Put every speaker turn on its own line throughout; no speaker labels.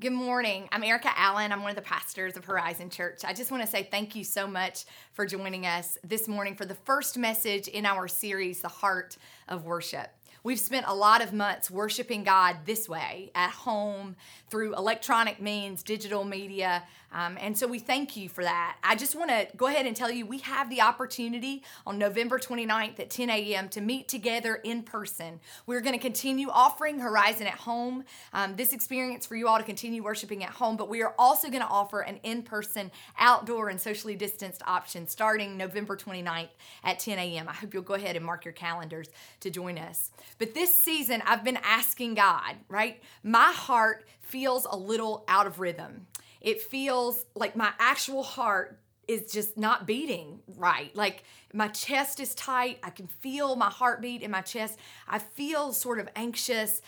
Good morning. I'm Erica Allen. I'm one of the pastors of Horizon Church. I just want to say thank you so much for joining us this morning for the first message in our series, The Heart of Worship. We've spent a lot of months worshiping God this way, at home, through electronic means, digital media, um, and so we thank you for that. I just want to go ahead and tell you we have the opportunity on November 29th at 10 a.m. to meet together in person. We're going to continue offering Horizon at Home, um, this experience for you all to continue worshiping at home, but we are also going to offer an in person, outdoor, and socially distanced option starting November 29th at 10 a.m. I hope you'll go ahead and mark your calendars to join us. But this season, I've been asking God, right? My heart feels a little out of rhythm it feels like my actual heart is just not beating right. Like my chest is tight. I can feel my heartbeat in my chest. I feel sort of anxious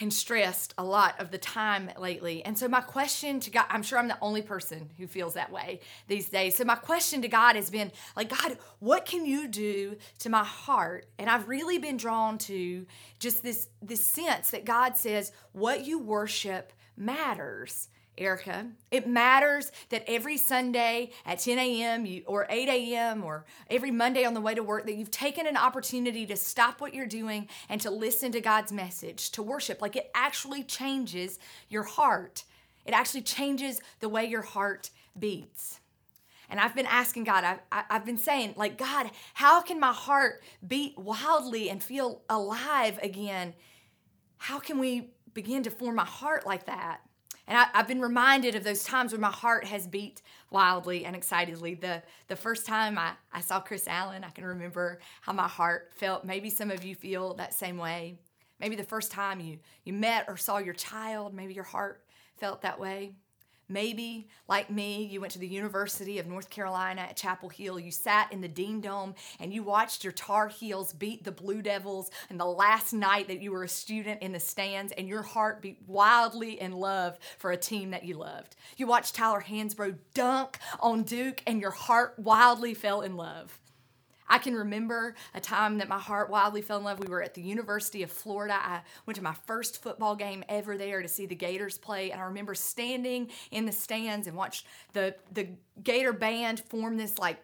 and stressed a lot of the time lately. And so my question to God, I'm sure I'm the only person who feels that way these days. So my question to God has been like, God, what can you do to my heart? And I've really been drawn to just this this sense that God says what you worship matters. Erica. It matters that every Sunday at 10 a.m. or 8 a.m. or every Monday on the way to work that you've taken an opportunity to stop what you're doing and to listen to God's message, to worship. Like it actually changes your heart. It actually changes the way your heart beats. And I've been asking God, I've, I've been saying, like, God, how can my heart beat wildly and feel alive again? How can we begin to form a heart like that? And I, have been reminded of those times when my heart has beat wildly and excitedly. The, the first time I, I saw Chris Allen, I can remember how my heart felt. Maybe some of you feel that same way. Maybe the first time you, you met or saw your child, maybe your heart felt that way. Maybe, like me, you went to the University of North Carolina at Chapel Hill. You sat in the Dean Dome and you watched your Tar Heels beat the Blue Devils. And the last night that you were a student in the stands, and your heart beat wildly in love for a team that you loved. You watched Tyler Hansbrough dunk on Duke, and your heart wildly fell in love. I can remember a time that my heart wildly fell in love. We were at the University of Florida. I went to my first football game ever there to see the Gators play, and I remember standing in the stands and watched the the Gator band form this like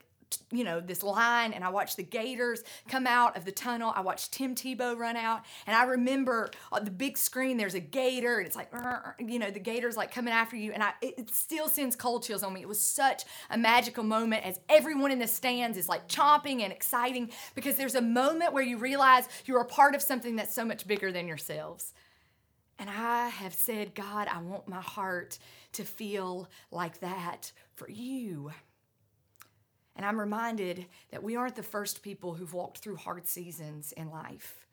you know, this line and I watched the Gators come out of the tunnel. I watched Tim Tebow run out. And I remember on the big screen, there's a Gator and it's like, you know, the Gator's like coming after you. And I, it still sends cold chills on me. It was such a magical moment as everyone in the stands is like chomping and exciting because there's a moment where you realize you're a part of something that's so much bigger than yourselves. And I have said, God, I want my heart to feel like that for you. And I'm reminded that we aren't the first people who've walked through hard seasons in life.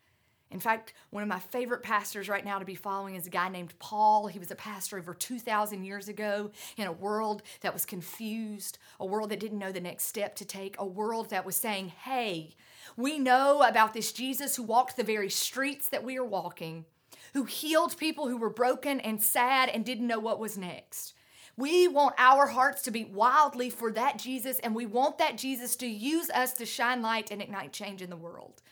In fact, one of my favorite pastors right now to be following is a guy named Paul. He was a pastor over 2,000 years ago in a world that was confused, a world that didn't know the next step to take, a world that was saying, hey, we know about this Jesus who walked the very streets that we are walking, who healed people who were broken and sad and didn't know what was next. We want our hearts to beat wildly for that Jesus, and we want that Jesus to use us to shine light and ignite change in the world.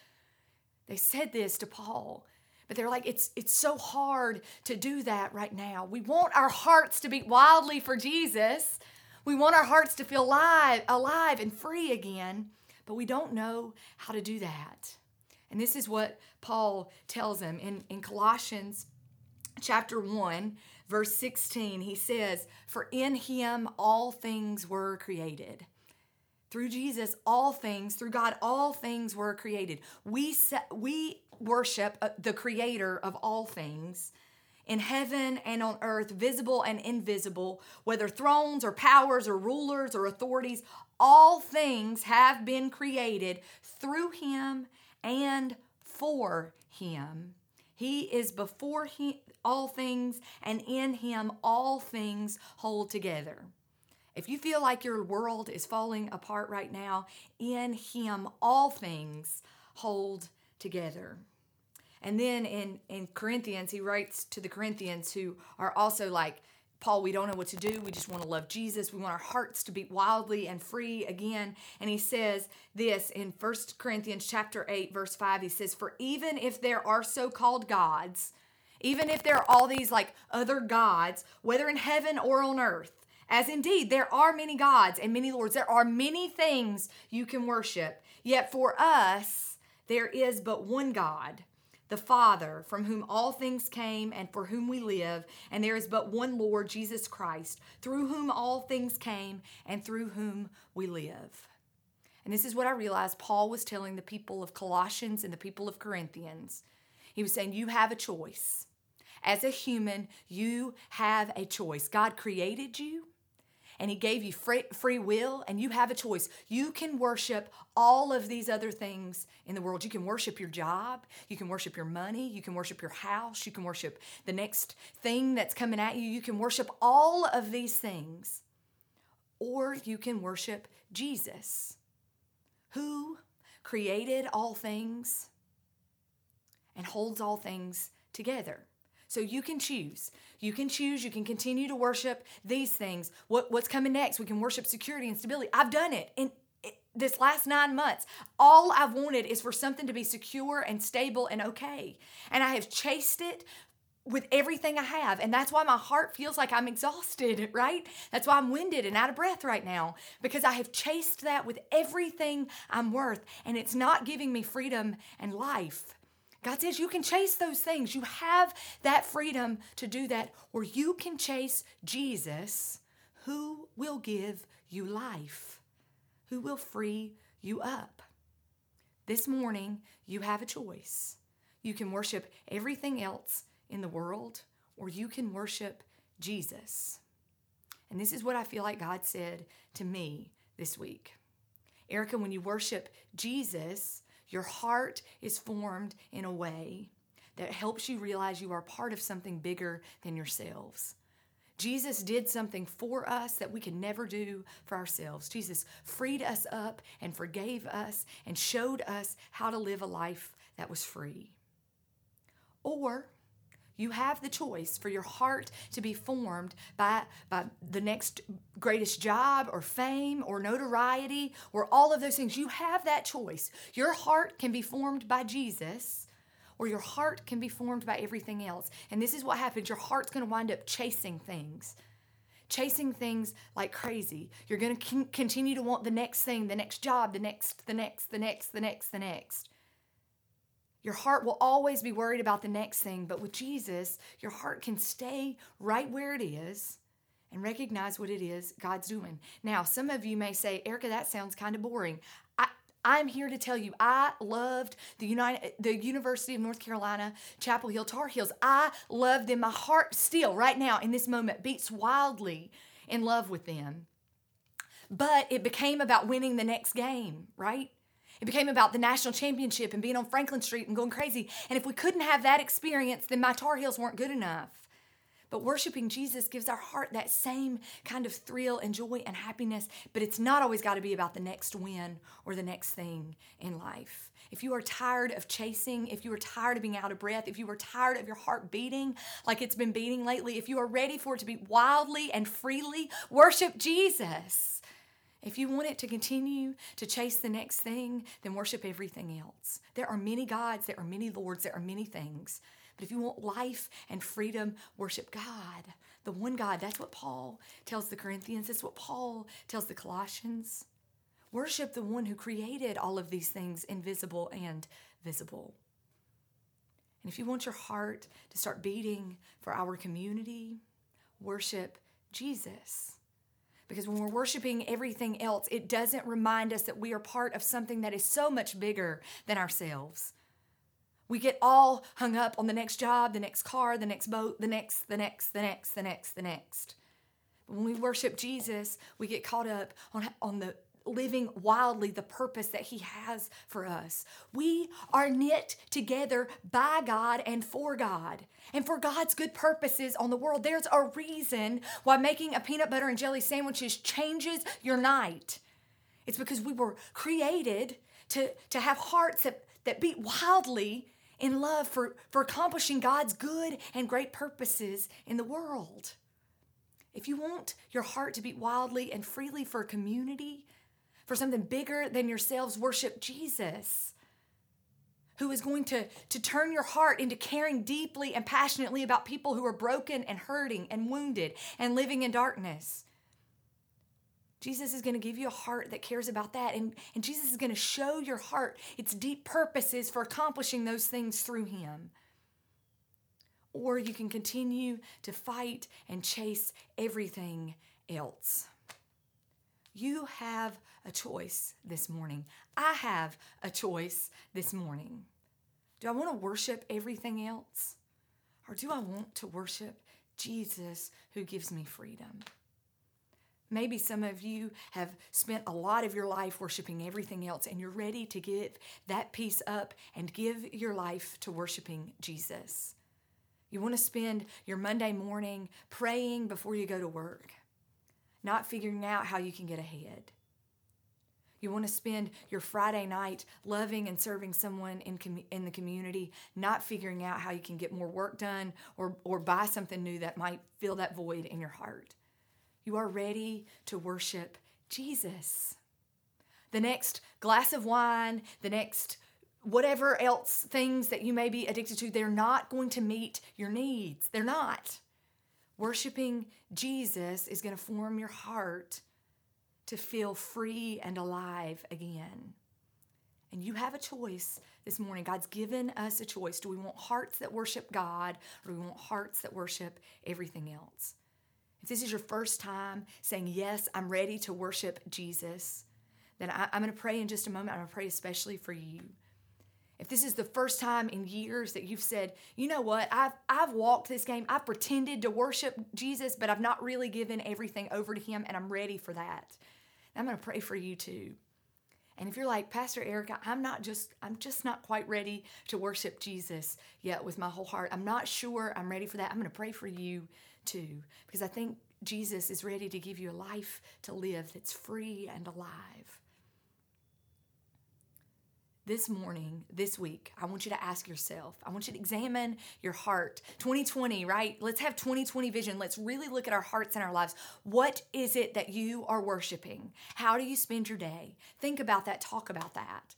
They said this to Paul, but they're like, it's, it's so hard to do that right now. We want our hearts to beat wildly for Jesus. We want our hearts to feel alive, alive and free again, but we don't know how to do that. And this is what Paul tells them in, in Colossians chapter 1 verse 16, he says, For in him all things were created. Through Jesus, all things, through God, all things were created. We, we worship uh, the creator of all things in heaven and on earth, visible and invisible, whether thrones or powers or rulers or authorities, all things have been created through him and for him. He is before he, all things, and in him all things hold together. If you feel like your world is falling apart right now, in him all things hold together. And then in, in Corinthians, he writes to the Corinthians who are also like, Paul, we don't know what to do. We just want to love Jesus. We want our hearts to beat wildly and free again. And he says this in First Corinthians chapter 8 verse 5. He says, "For even if there are so-called gods, Even if there are all these like other gods, whether in heaven or on earth, as indeed there are many gods and many lords, there are many things you can worship. Yet for us, there is but one God, the Father, from whom all things came and for whom we live, and there is but one Lord, Jesus Christ, through whom all things came and through whom we live. And this is what I realized Paul was telling the people of Colossians and the people of Corinthians. He was saying, You have a choice. As a human, you have a choice. God created you and He gave you free, free will, and you have a choice. You can worship all of these other things in the world. You can worship your job, you can worship your money, you can worship your house, you can worship the next thing that's coming at you. You can worship all of these things, or you can worship Jesus who created all things and holds all things together. So you can choose. You can choose. You can continue to worship these things. What, what's coming next? We can worship security and stability. I've done it. in this last nine months, all I've wanted is for something to be secure and stable and okay. And I have chased it with everything I have. And that's why my heart feels like I'm exhausted, right? That's why I'm winded and out of breath right now because I have chased that with everything I'm worth and it's not giving me freedom and life. God says you can chase those things. You have that freedom to do that, or you can chase Jesus who will give you life, who will free you up. This morning, you have a choice. You can worship everything else in the world, or you can worship Jesus. And this is what I feel like God said to me this week. Erica, when you worship Jesus, your heart is formed in a way that helps you realize you are part of something bigger than yourselves. Jesus did something for us that we could never do for ourselves. Jesus freed us up and forgave us and showed us how to live a life that was free. Or you have the choice for your heart to be formed by, by the next greatest job or fame or notoriety or all of those things. You have that choice. Your heart can be formed by Jesus or your heart can be formed by everything else. And this is what happens your heart's going to wind up chasing things. Chasing things like crazy. You're going to con- continue to want the next thing, the next job, the next, the next, the next, the next, the next. Your heart will always be worried about the next thing, but with Jesus, your heart can stay right where it is and recognize what it is God's doing. Now, some of you may say, Erica, that sounds kind of boring. I, I'm here to tell you, I loved the United, the University of North Carolina, Chapel Hill Tar Heels. I loved them. My heart still, right now, in this moment, beats wildly in love with them. But it became about winning the next game, right? It became about the national championship and being on Franklin Street and going crazy. And if we couldn't have that experience, then my Tar Heels weren't good enough. But worshiping Jesus gives our heart that same kind of thrill and joy and happiness, but it's not always got to be about the next win or the next thing in life. If you are tired of chasing, if you are tired of being out of breath, if you are tired of your heart beating like it's been beating lately, if you are ready for it to beat wildly and freely, worship Jesus. If you want it to continue to chase the next thing, then worship everything else. There are many gods, there are many lords, there are many things. But if you want life and freedom, worship God, the one God. That's what Paul tells the Corinthians, that's what Paul tells the Colossians. Worship the one who created all of these things, invisible and visible. And if you want your heart to start beating for our community, worship Jesus. Because when we're worshiping everything else, it doesn't remind us that we are part of something that is so much bigger than ourselves. We get all hung up on the next job, the next car, the next boat, the next, the next, the next, the next, the next. But when we worship Jesus, we get caught up on, on the living wildly the purpose that He has for us. We are knit together by God and for God and for God's good purposes on the world. There's a reason why making a peanut butter and jelly sandwiches changes your night. It's because we were created to, to have hearts that, that beat wildly in love for, for accomplishing God's good and great purposes in the world. If you want your heart to beat wildly and freely for a community, for something bigger than yourselves, worship Jesus. who is going to, to turn your heart into caring deeply and passionately about people who are broken and hurting and wounded and living in darkness. Jesus is going to give you a heart that cares about that. And, and Jesus is going to show your heart its deep purposes for accomplishing those things through Him. Or you can continue to fight and chase everything else. You have a choice this morning. I have a choice this morning. Do I want to worship everything else? Or do I want to worship Jesus who gives me freedom? Maybe some of you have spent a lot of your life worshiping everything else and you're ready to give that piece up and give your life to worshiping Jesus. You want to spend your Monday morning praying before you go to work not figuring out how you can get ahead. You want to spend your Friday night loving and serving someone in, com- in the community, not figuring out how you can get more work done or, or buy something new that might fill that void in your heart. You are ready to worship Jesus. The next glass of wine, the next whatever else things that you may be addicted to, they're not going to meet your needs. They're not. Worshiping Jesus is going to form your heart to feel free and alive again. And you have a choice this morning. God's given us a choice. Do we want hearts that worship God or do we want hearts that worship everything else? If this is your first time saying, Yes, I'm ready to worship Jesus, then I, am going to pray in just a moment. I'm going to pray especially for you. If this is the first time in years that you've said, you know what, I've, I've walked this game, I've pretended to worship Jesus, but I've not really given everything over to Him, and I'm ready for that. And I'm going to pray for you too. And if you're like, Pastor Erica, I'm not just, I'm just not quite ready to worship Jesus yet with my whole heart. I'm not sure I'm ready for that. I'm going to pray for you too, because I think Jesus is ready to give you a life to live that's free and alive this morning, this week, I want you to ask yourself, I want you to examine your heart. 2020, right? Let's have 2020 vision. Let's really look at our hearts and our lives. What is it that you are worshiping? How do you spend your day? Think about that, talk about that.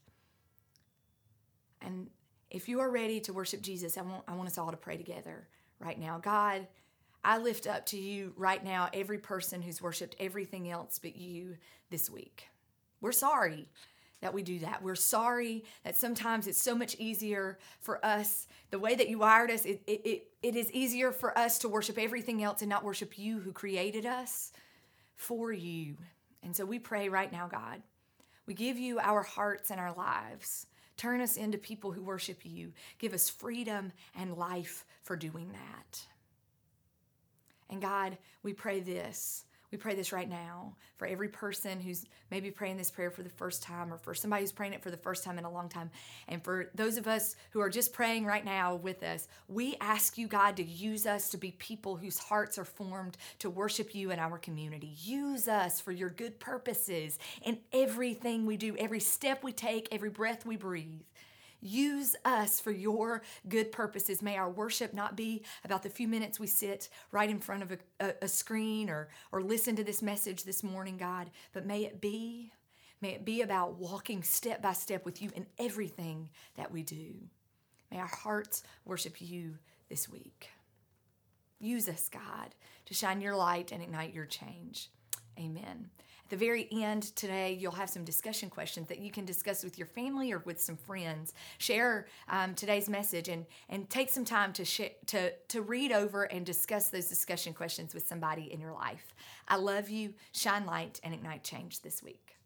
And if you are ready to worship Jesus, I want, I want us all to pray together right now. God, I lift up to you right now every person who's worshiped everything else but you this week. We're sorry that we do that. We're sorry that sometimes it's so much easier for us, the way that you wired us, it, it, it, it is easier for us to worship everything else and not worship you who created us for you. And so we pray right now, God, we give you our hearts and our lives. Turn us into people who worship you. Give us freedom and life for doing that. And God, we pray this we pray this right now for every person who's maybe praying this prayer for the first time or for somebody who's praying it for the first time in a long time. And for those of us who are just praying right now with us, we ask you, God, to use us to be people whose hearts are formed to worship you in our community. Use us for your good purposes in everything we do, every step we take, every breath we breathe. Use us for your good purposes. May our worship not be about the few minutes we sit right in front of a, a, a, screen or, or listen to this message this morning, God, but may it be, may it be about walking step by step with you in everything that we do. May our hearts worship you this week. Use us, God, to shine your light and ignite your change. Amen the very end today, you'll have some discussion questions that you can discuss with your family or with some friends. Share um, today's message and, and take some time to, sh- to, to read over and discuss those discussion questions with somebody in your life. I love you. Shine light and ignite change this week.